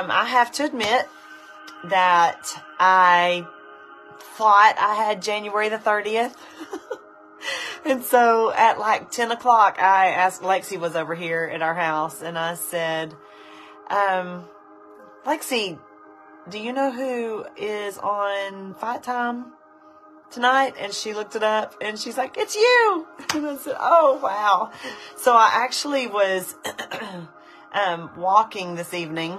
um, I have to admit that I thought I had January the 30th. and so at like 10 o'clock, I asked, Lexi was over here at our house and I said, um, Lexi, do you know who is on Fight Time tonight? And she looked it up and she's like, it's you. And I said, oh, wow. So I actually was, um, walking this evening.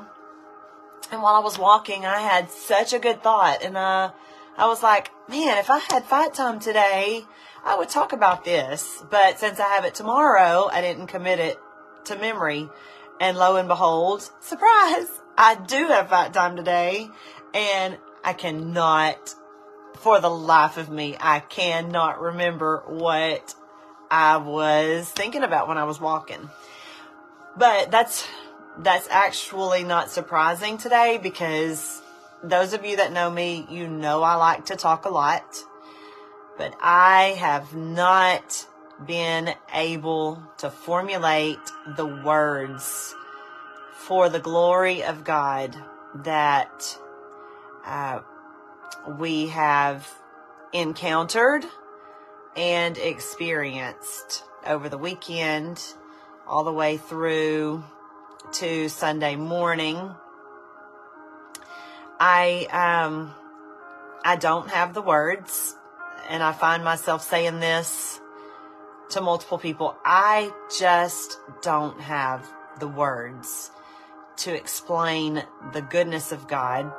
And while I was walking, I had such a good thought and, uh, I was like, man, if I had fight time today, I would talk about this. But since I have it tomorrow, I didn't commit it to memory. And lo and behold, surprise, I do have fight time today. And I cannot, for the life of me, I cannot remember what I was thinking about when I was walking. But that's, that's actually not surprising today because those of you that know me, you know I like to talk a lot, but I have not been able to formulate the words for the glory of God that uh, we have encountered and experienced over the weekend, all the way through to Sunday morning I um I don't have the words and I find myself saying this to multiple people. I just don't have the words to explain the goodness of God,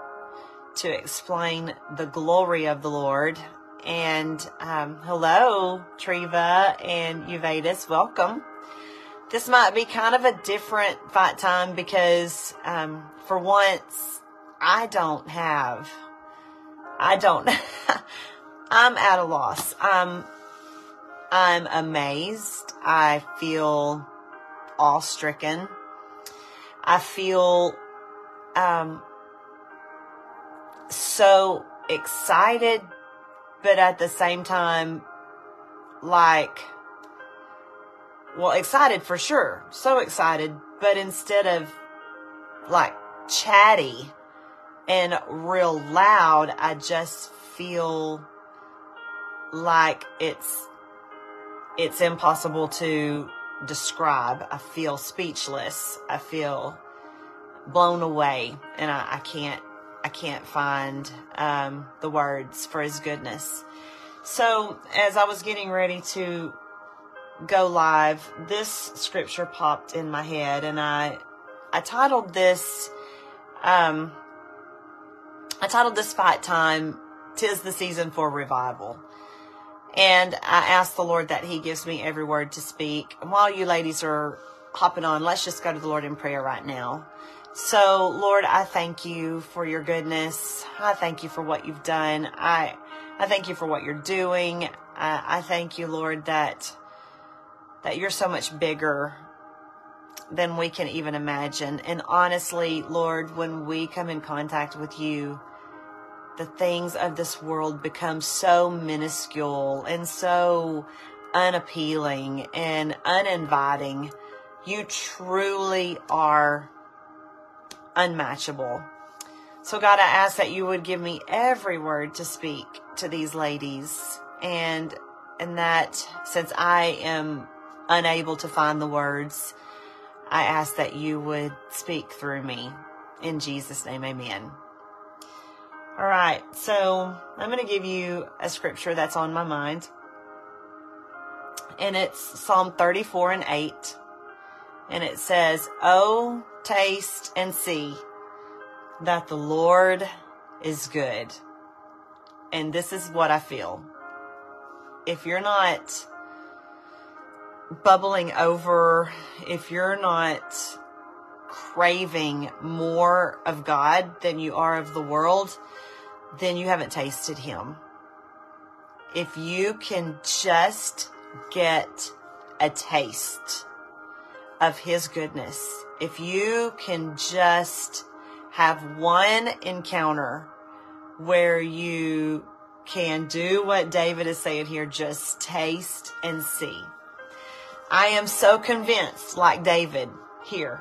to explain the glory of the Lord. And um, hello, Treva and Uvadis, welcome. This might be kind of a different fight time because um, for once I don't have, I don't, I'm at a loss. I'm, I'm amazed. I feel awe stricken. I feel, um, so excited, but at the same time, like, well, excited for sure. So excited, but instead of like chatty, and real loud, I just feel like it's it's impossible to describe. I feel speechless. I feel blown away, and I, I can't I can't find um, the words for His goodness. So as I was getting ready to go live, this scripture popped in my head, and I I titled this. Um, I titled this fight time, Tis the Season for Revival. And I asked the Lord that He gives me every word to speak. And while you ladies are hopping on, let's just go to the Lord in prayer right now. So, Lord, I thank you for your goodness. I thank you for what you've done. I, I thank you for what you're doing. I, I thank you, Lord, that, that you're so much bigger than we can even imagine. And honestly, Lord, when we come in contact with you, the things of this world become so minuscule and so unappealing and uninviting. You truly are unmatchable. So God, I ask that you would give me every word to speak to these ladies and, and that since I am unable to find the words, I ask that you would speak through me. In Jesus' name, amen. All right, so I'm going to give you a scripture that's on my mind. And it's Psalm 34 and 8. And it says, Oh, taste and see that the Lord is good. And this is what I feel. If you're not bubbling over, if you're not craving more of God than you are of the world, then you haven't tasted Him. If you can just get a taste of His goodness, if you can just have one encounter where you can do what David is saying here, just taste and see. I am so convinced, like David here,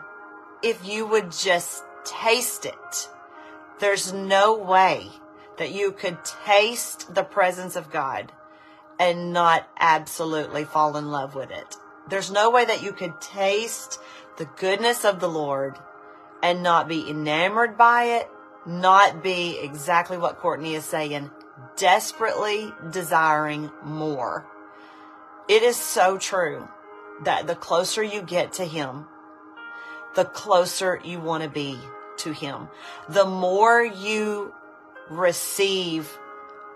if you would just taste it. There's no way that you could taste the presence of God and not absolutely fall in love with it. There's no way that you could taste the goodness of the Lord and not be enamored by it, not be exactly what Courtney is saying, desperately desiring more. It is so true that the closer you get to Him, the closer you want to be to Him. The more you receive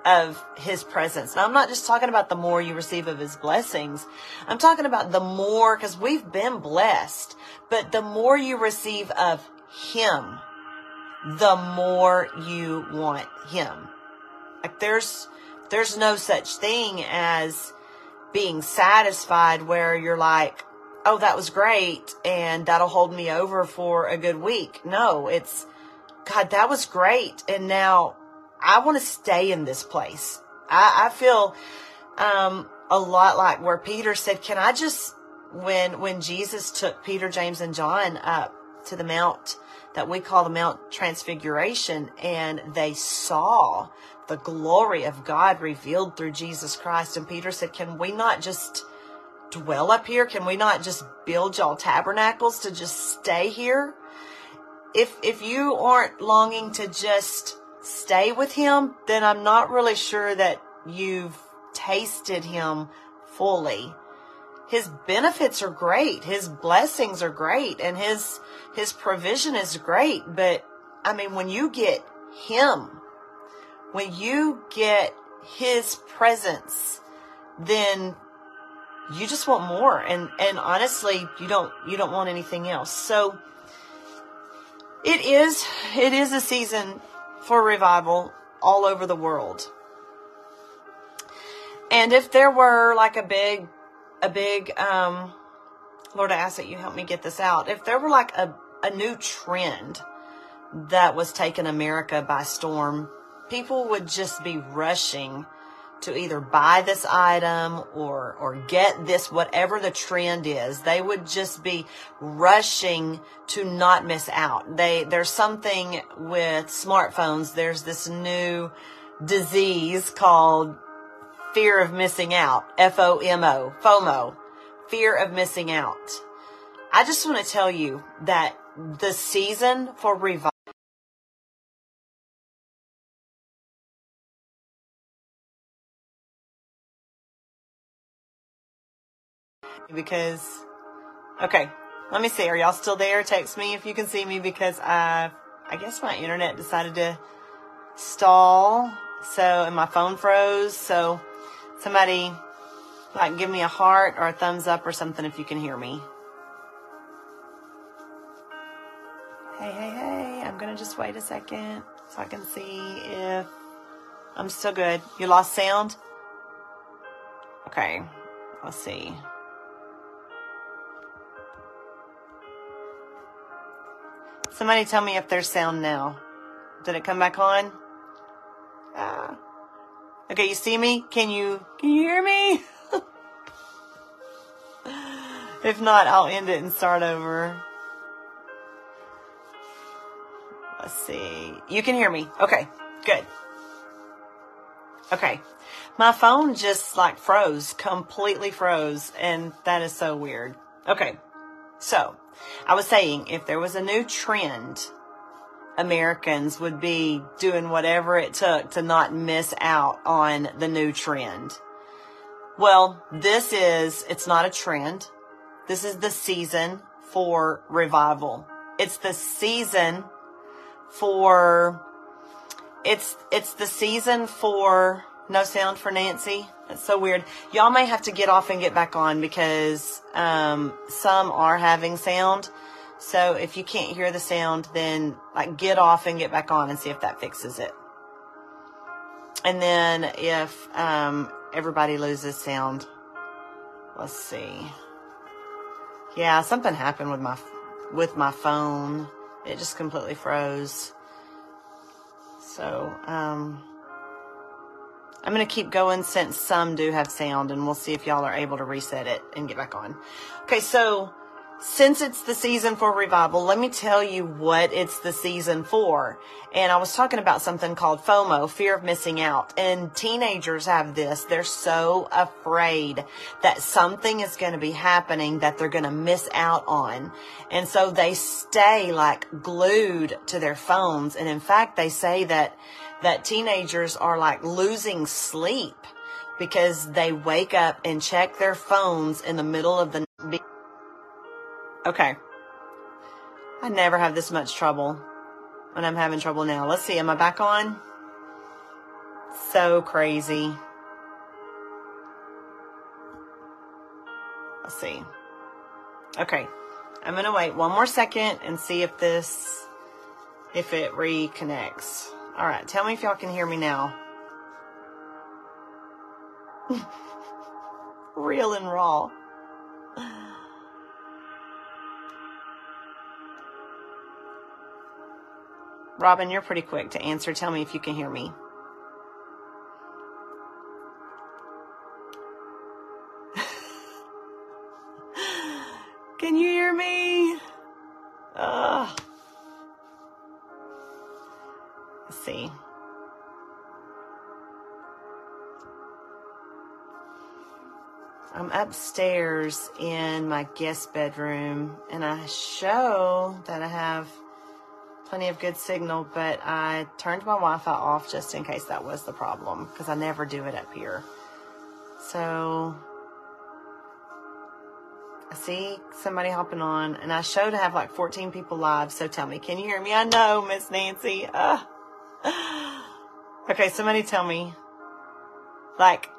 of His presence. Now, I'm not just talking about the more you receive of His blessings. I'm talking about the more, because we've been blessed, but the more you receive of Him, the more you want Him. Like there's, there's no such thing as being satisfied where you're like, oh, that was great and that'll hold me over for a good week. No, it's, God, that was great. And now I want to stay in this place. I, I feel, um, a lot like where Peter said, can I just, when, when Jesus took Peter, James, and John up to the Mount that we call the Mount Transfiguration and they saw the glory of God revealed through Jesus Christ. And Peter said, Can we not just dwell up here? Can we not just build y'all tabernacles to just stay here? If if you aren't longing to just stay with him, then I'm not really sure that you've tasted him fully. His benefits are great. His blessings are great and his his provision is great, but I mean when you get him when you get his presence, then you just want more. And, and honestly, you don't, you don't want anything else. So it is, it is a season for revival all over the world. And if there were like a big, a big, um, Lord, I ask that you help me get this out. If there were like a, a new trend that was taking America by storm. People would just be rushing to either buy this item or or get this whatever the trend is. They would just be rushing to not miss out. They there's something with smartphones. There's this new disease called fear of missing out F O M O FOMO fear of missing out. I just want to tell you that the season for revival because, okay, let me see. Are y'all still there? Text me if you can see me because I, I guess my internet decided to stall. So, and my phone froze. So somebody like give me a heart or a thumbs up or something if you can hear me. I'm going to just wait a second so I can see if I'm still good. You lost sound? Okay. Let's see. Somebody tell me if there's sound now. Did it come back on? Ah. Okay, you see me? Can you can you hear me? if not, I'll end it and start over. Let's see. You can hear me. Okay, good. Okay. My phone just like froze, completely froze, and that is so weird. Okay. So, I was saying if there was a new trend, Americans would be doing whatever it took to not miss out on the new trend. Well, this is, it's not a trend. This is the season for revival. It's the season for, it's, it's the season for, no sound for Nancy. That's so weird. Y'all may have to get off and get back on because um, some are having sound. So if you can't hear the sound, then like get off and get back on and see if that fixes it. And then if um, everybody loses sound, let's see. Yeah, something happened with my with my phone. It just completely froze. So, um, I'm going to keep going since some do have sound and we'll see if y'all are able to reset it and get back on. Okay, so since it's the season for revival, let me tell you what it's the season for. And I was talking about something called FOMO, fear of missing out. And teenagers have this. They're so afraid that something is going to be happening that they're going to miss out on. And so they stay like glued to their phones. And in fact, they say that, that teenagers are like losing sleep because they wake up and check their phones in the middle of the Okay. I never have this much trouble when I'm having trouble now. Let's see. Am I back on? So crazy. Let's see. Okay. I'm going to wait one more second and see if this, if it reconnects. All right. Tell me if y'all can hear me now. Real and raw. Robin, you're pretty quick to answer. Tell me if you can hear me. can you hear me? Ugh. Let's see. I'm upstairs in my guest bedroom and I show that I have plenty of good signal, but I turned my Wi-Fi off just in case that was the problem because I never do it up here. So I see somebody hopping on and I show to have like 14 people live. So tell me, can you hear me? I know, Miss Nancy. Uh. Okay, somebody tell me like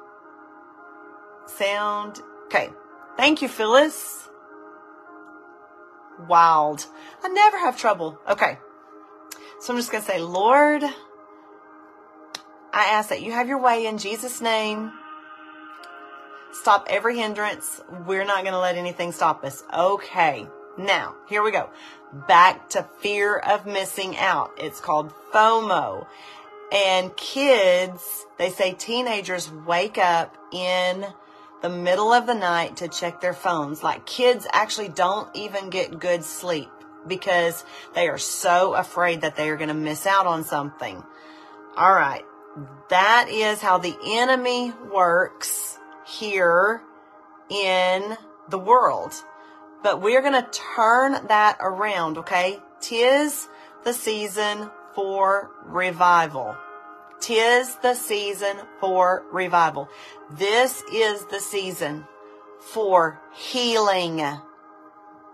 sound. Okay. Thank you, Phyllis. Wild. I never have trouble. Okay. So I'm just going to say, Lord, I ask that you have your way in Jesus' name. Stop every hindrance. We're not going to let anything stop us. Okay. Now, here we go. Back to fear of missing out. It's called FOMO. And kids, they say teenagers wake up in the middle of the night to check their phones. Like kids actually don't even get good sleep because they are so afraid that they are going to miss out on something. All right. That is how the enemy works here in the world. But we're going to turn that around, okay? Tis the season for revival. Tis the season for revival. This is the season for healing.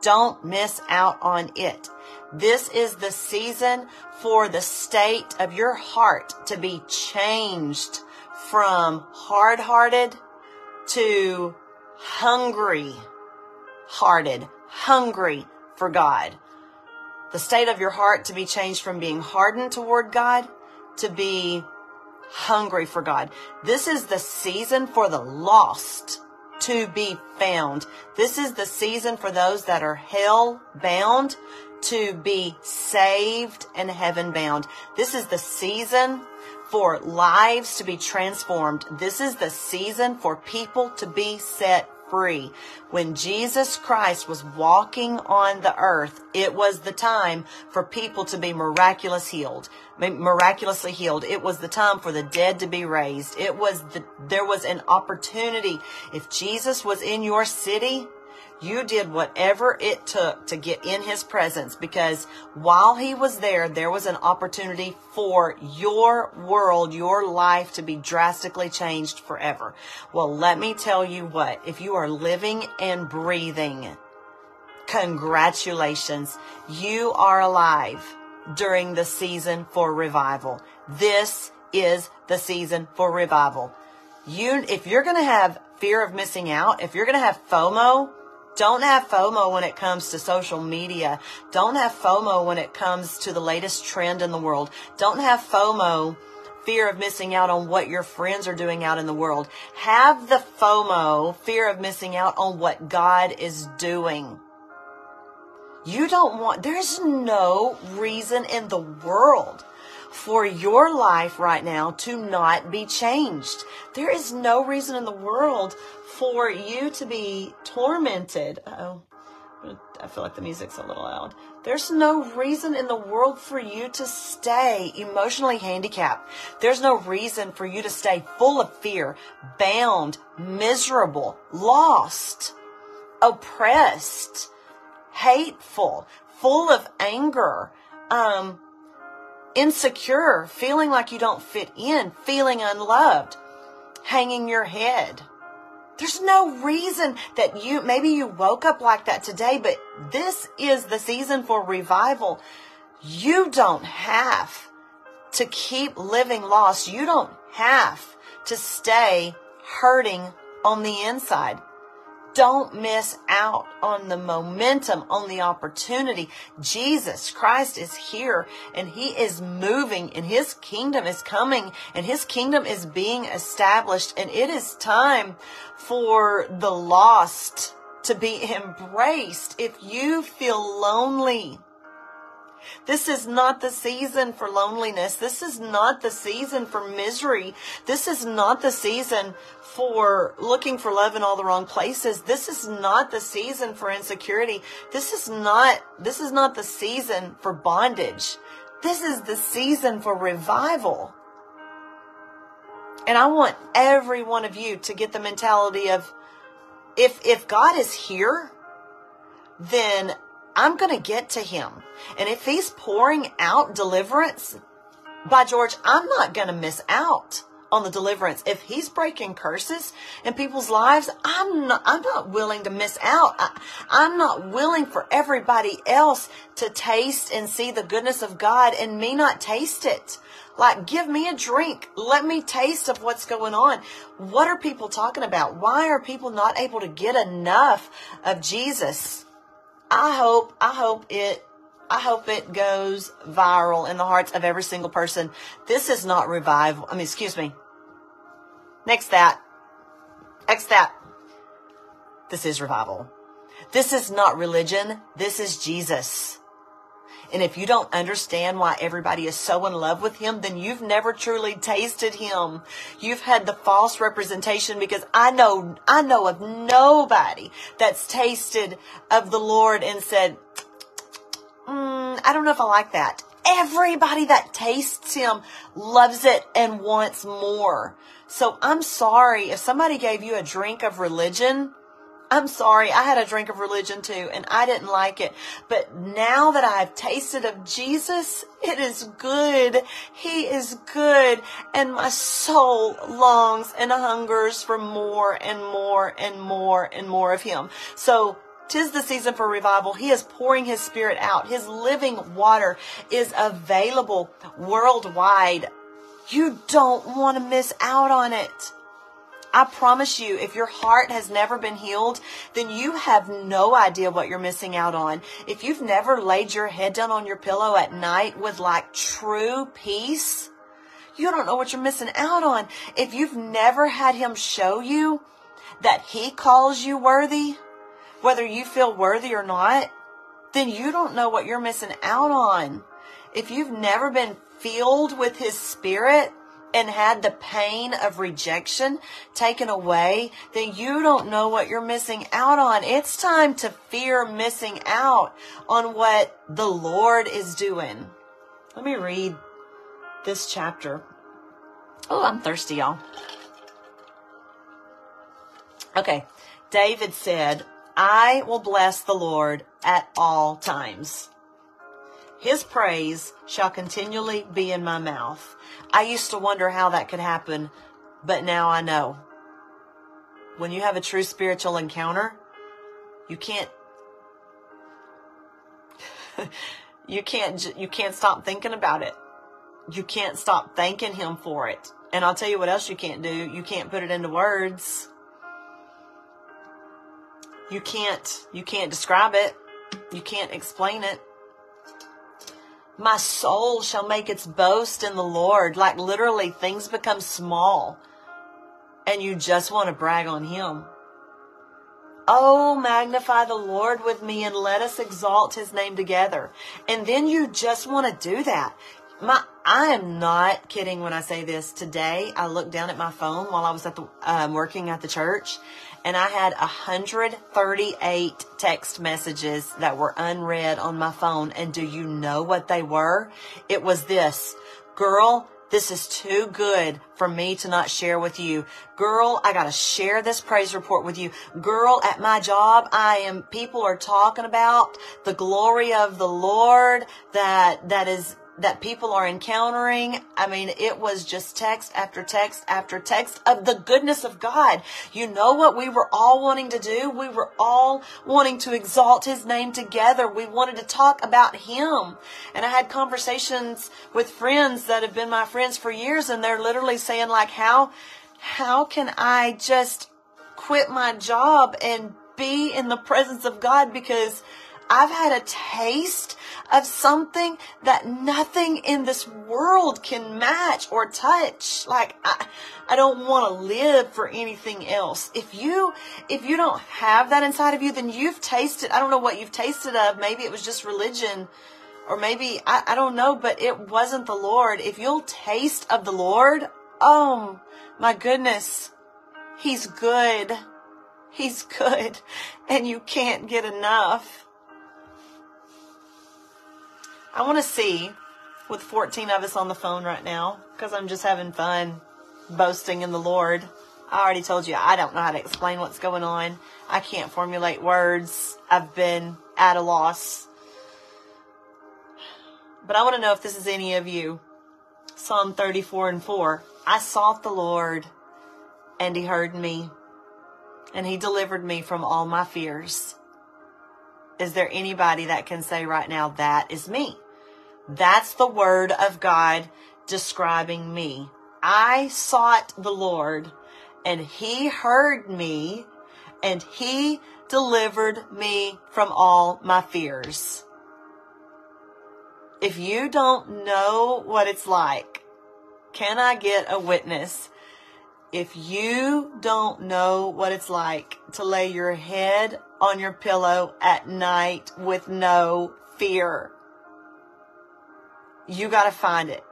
Don't miss out on it. This is the season for the state of your heart to be changed from hard hearted to hungry hearted, hungry for God. The state of your heart to be changed from being hardened toward God to be hungry for God. This is the season for the lost to be found. This is the season for those that are hell bound to be saved and heaven bound. This is the season for lives to be transformed. This is the season for people to be set free. When Jesus Christ was walking on the earth, it was the time for people to be miraculous healed, miraculously healed. It was the time for the dead to be raised. It was the, there was an opportunity. If Jesus was in your city, you did whatever it took to get in his presence because while he was there, there was an opportunity for your world, your life to be drastically changed forever. Well, let me tell you what, if you are living and breathing, congratulations. You are alive during the season for revival. This is the season for revival. You, if you're going to have fear of missing out, if you're going to have FOMO, don't have FOMO when it comes to social media. Don't have FOMO when it comes to the latest trend in the world. Don't have FOMO, fear of missing out on what your friends are doing out in the world. Have the FOMO, fear of missing out on what God is doing. You don't want, there's no reason in the world for your life right now to not be changed. There is no reason in the world for you to be tormented. oh I feel like the music's a little loud. There's no reason in the world for you to stay emotionally handicapped. There's no reason for you to stay full of fear, bound, miserable, lost, oppressed, hateful, full of anger, um, insecure, feeling like you don't fit in, feeling unloved, hanging your head there's no reason that you, maybe you woke up like that today, but this is the season for revival. You don't have to keep living lost. You don't have to stay hurting on the inside. Don't miss out on the momentum, on the opportunity. Jesus Christ is here and he is moving and his kingdom is coming and his kingdom is being established and it is time for the lost to be embraced. If you feel lonely, this is not the season for loneliness. This is not the season for misery. This is not the season for looking for love in all the wrong places. This is not the season for insecurity. This is not, this is not the season for bondage. This is the season for revival. And I want every one of you to get the mentality of if, if God is here, then I'm going to get to him. And if he's pouring out deliverance, by George, I'm not going to miss out on the deliverance. If he's breaking curses in people's lives, I'm not, I'm not willing to miss out. I, I'm not willing for everybody else to taste and see the goodness of God and me not taste it. Like, give me a drink. Let me taste of what's going on. What are people talking about? Why are people not able to get enough of Jesus? I hope, I hope it, I hope it goes viral in the hearts of every single person. This is not revival. I mean, excuse me. Next that. X that. This is revival. This is not religion. This is Jesus. And if you don't understand why everybody is so in love with him, then you've never truly tasted him. You've had the false representation because I know, I know of nobody that's tasted of the Lord and said, mm, I don't know if I like that. Everybody that tastes him loves it and wants more. So I'm sorry if somebody gave you a drink of religion I'm sorry, I had a drink of religion too, and I didn't like it. But now that I've tasted of Jesus, it is good. He is good. And my soul longs and hungers for more and more and more and more of Him. So Tis the season for revival. He is pouring his spirit out. His living water is available worldwide. You don't want to miss out on it. I promise you, if your heart has never been healed, then you have no idea what you're missing out on. If you've never laid your head down on your pillow at night with like true peace, you don't know what you're missing out on. If you've never had him show you that he calls you worthy, whether you feel worthy or not, then you don't know what you're missing out on. If you've never been filled with his spirit, and had the pain of rejection taken away, then you don't know what you're missing out on. It's time to fear missing out on what the Lord is doing. Let me read this chapter. Oh, I'm thirsty, y'all. Okay. David said, I will bless the Lord at all times. His praise shall continually be in my mouth. I used to wonder how that could happen, but now I know. When you have a true spiritual encounter, you can't you can't you can't stop thinking about it. You can't stop thanking him for it. And I'll tell you what else you can't do. You can't put it into words. You can't you can't describe it. You can't explain it. My soul shall make its boast in the Lord. Like literally, things become small and you just want to brag on Him. Oh, magnify the Lord with me and let us exalt His name together. And then you just want to do that. My, I am not kidding when I say this. Today, I looked down at my phone while I was at the um, working at the church, and I had 138 text messages that were unread on my phone. And do you know what they were? It was this, girl. This is too good for me to not share with you. Girl, I gotta share this praise report with you. Girl, at my job, I am, people are talking about the glory of the Lord that, that is that people are encountering. I mean, it was just text after text after text of the goodness of God. You know what we were all wanting to do? We were all wanting to exalt his name together. We wanted to talk about him. And I had conversations with friends that have been my friends for years and they're literally saying like, how, how can I just quit my job and be in the presence of God because I've had a taste of something that nothing in this world can match or touch. Like, I, I don't want to live for anything else. If you, if you don't have that inside of you, then you've tasted, I don't know what you've tasted of. Maybe it was just religion or maybe, I, I don't know, but it wasn't the Lord. If you'll taste of the Lord, oh my goodness, He's good. He's good and you can't get enough. I want to see with 14 of us on the phone right now because I'm just having fun boasting in the Lord. I already told you I don't know how to explain what's going on. I can't formulate words. I've been at a loss. But I want to know if this is any of you. Psalm 34 and 4. I sought the Lord and he heard me and he delivered me from all my fears. Is there anybody that can say right now, that is me? That's the word of God describing me. I sought the Lord and he heard me and he delivered me from all my fears. If you don't know what it's like, can I get a witness? If you don't know what it's like to lay your head on your pillow at night with no fear, you got to find it.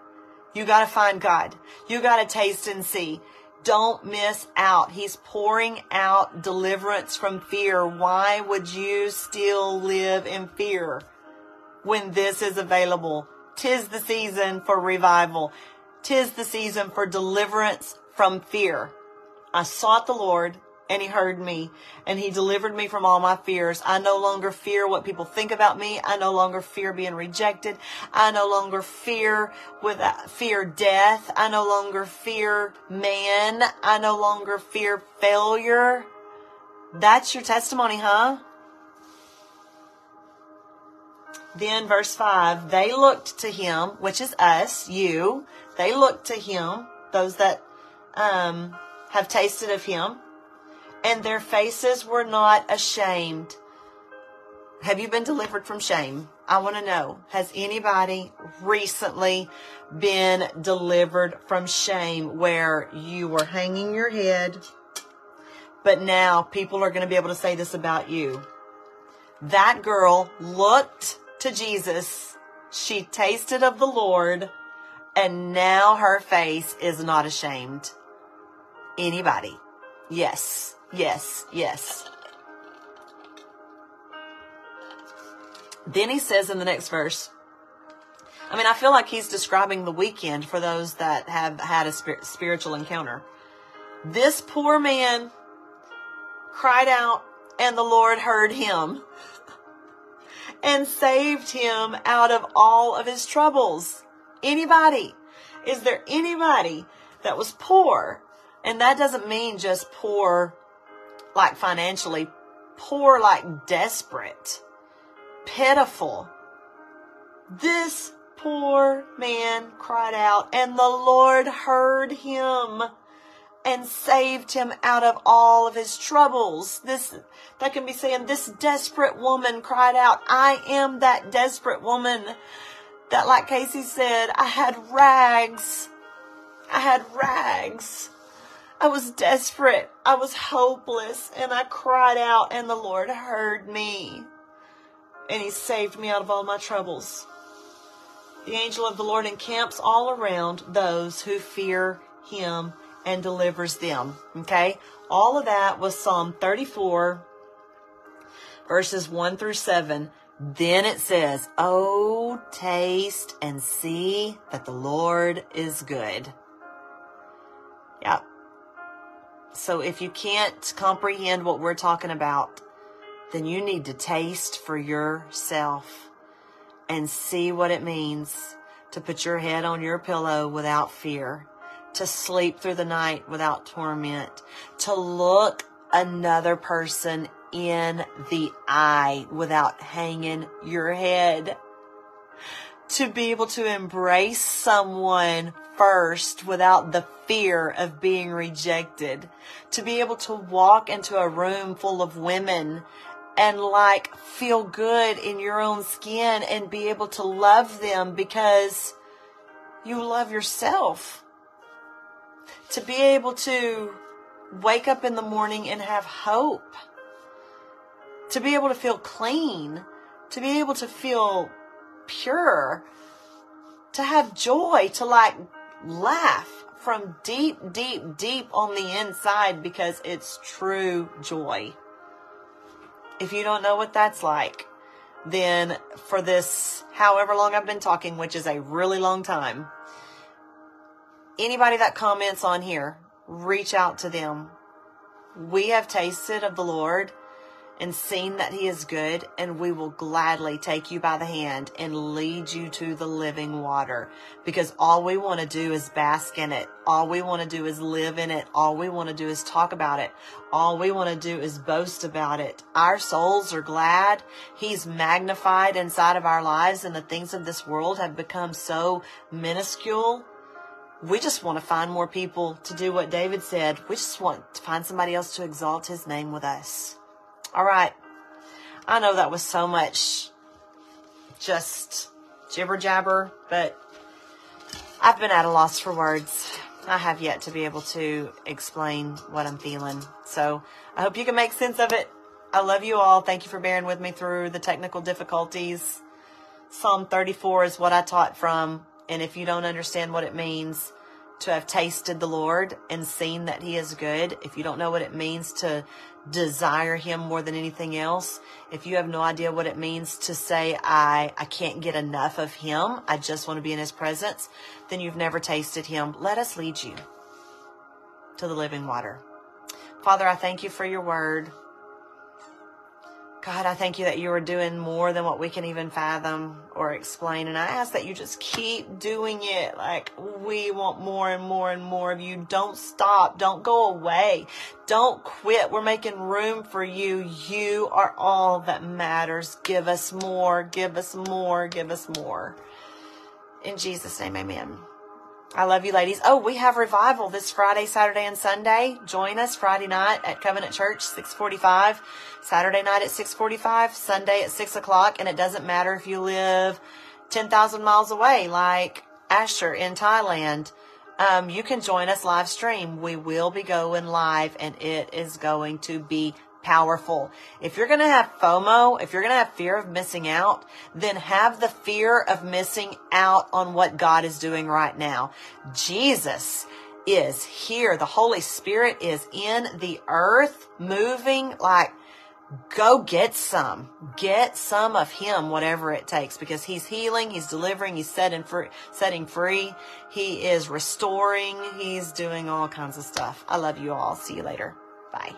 You got to find God. You got to taste and see. Don't miss out. He's pouring out deliverance from fear. Why would you still live in fear when this is available? Tis the season for revival. Tis the season for deliverance from fear. I sought the Lord and he heard me and he delivered me from all my fears. I no longer fear what people think about me. I no longer fear being rejected. I no longer fear with uh, fear death. I no longer fear man. I no longer fear failure. That's your testimony, huh? Then verse 5, they looked to him, which is us, you. They looked to him, those that um, have tasted of him and their faces were not ashamed. Have you been delivered from shame? I want to know. Has anybody recently been delivered from shame where you were hanging your head, but now people are going to be able to say this about you? That girl looked to Jesus. She tasted of the Lord and now her face is not ashamed. Anybody? Yes. Yes, yes. Then he says in the next verse, I mean, I feel like he's describing the weekend for those that have had a spiritual encounter. This poor man cried out, and the Lord heard him and saved him out of all of his troubles. Anybody? Is there anybody that was poor? And that doesn't mean just poor like financially, poor like desperate, pitiful. This poor man cried out and the Lord heard him and saved him out of all of his troubles. This, that can be saying this desperate woman cried out, I am that desperate woman that like Casey said, I had rags. I had rags I was desperate. I was hopeless and I cried out and the Lord heard me and he saved me out of all my troubles. The angel of the Lord encamps all around those who fear him and delivers them. Okay? All of that was Psalm 34, verses 1 through 7. Then it says, Oh, taste and see that the Lord is good. Yep. So if you can't comprehend what we're talking about, then you need to taste for yourself and see what it means to put your head on your pillow without fear, to sleep through the night without torment, to look another person in the eye without hanging your head, to be able to embrace someone first without the fear of being rejected, to be able to walk into a room full of women and like feel good in your own skin and be able to love them because you love yourself. To be able to wake up in the morning and have hope. To be able to feel clean. To be able to feel pure. To have joy. To like laugh from deep, deep, deep on the inside because it's true joy. If you don't know what that's like, then for this however long I've been talking, which is a really long time, anybody that comments on here, reach out to them. We have tasted of the Lord and seen that he is good, and we will gladly take you by the hand and lead you to the living water. Because all we want to do is bask in it. All we want to do is live in it. All we want to do is talk about it. All we want to do is boast about it. Our souls are glad. He's magnified inside of our lives, and the things of this world have become so minuscule we just want to find more people to do what David said. We just want to find somebody else to exalt his name with us. All right. I know that was so much just jibber jabber, but I've been at a loss for words. I have yet to be able to explain what I'm feeling. So I hope you can make sense of it. I love you all. Thank you for bearing with me through the technical difficulties. Psalm 34 is what I taught from. And if you don't understand what it means, to have tasted the Lord and seen that He is good, if you don't know what it means to desire Him more than anything else, if you have no idea what it means to say, I, I can't get enough of Him, I just want to be in His presence, then you've never tasted Him. Let us lead you to the living water. Father, I thank you for your word. God, I thank you that you are doing more than what we can even fathom or explain. And I ask that you just keep doing it. Like we want more and more and more of you. Don't stop. Don't go away. Don't quit. We're making room for you. You are all that matters. Give us more. Give us more. Give us more. In Jesus' name, amen. I love you, ladies. Oh, we have revival this Friday, Saturday, and Sunday. Join us Friday night at Covenant Church, 645. Saturday night at 645. Sunday at 6 o'clock. And it doesn't matter if you live 10,000 miles away, like Asher in Thailand. Um, you can join us live stream. We will be going live and it is going to be powerful. If you're going to have FOMO, if you're going to have fear of missing out, then have the fear of missing out on what God is doing right now. Jesus is here. The Holy Spirit is in the earth moving like go get some. Get some of him, whatever it takes, because he's healing, he's delivering, he's setting free, setting free. He is restoring. He's doing all kinds of stuff. I love you all. See you later. Bye.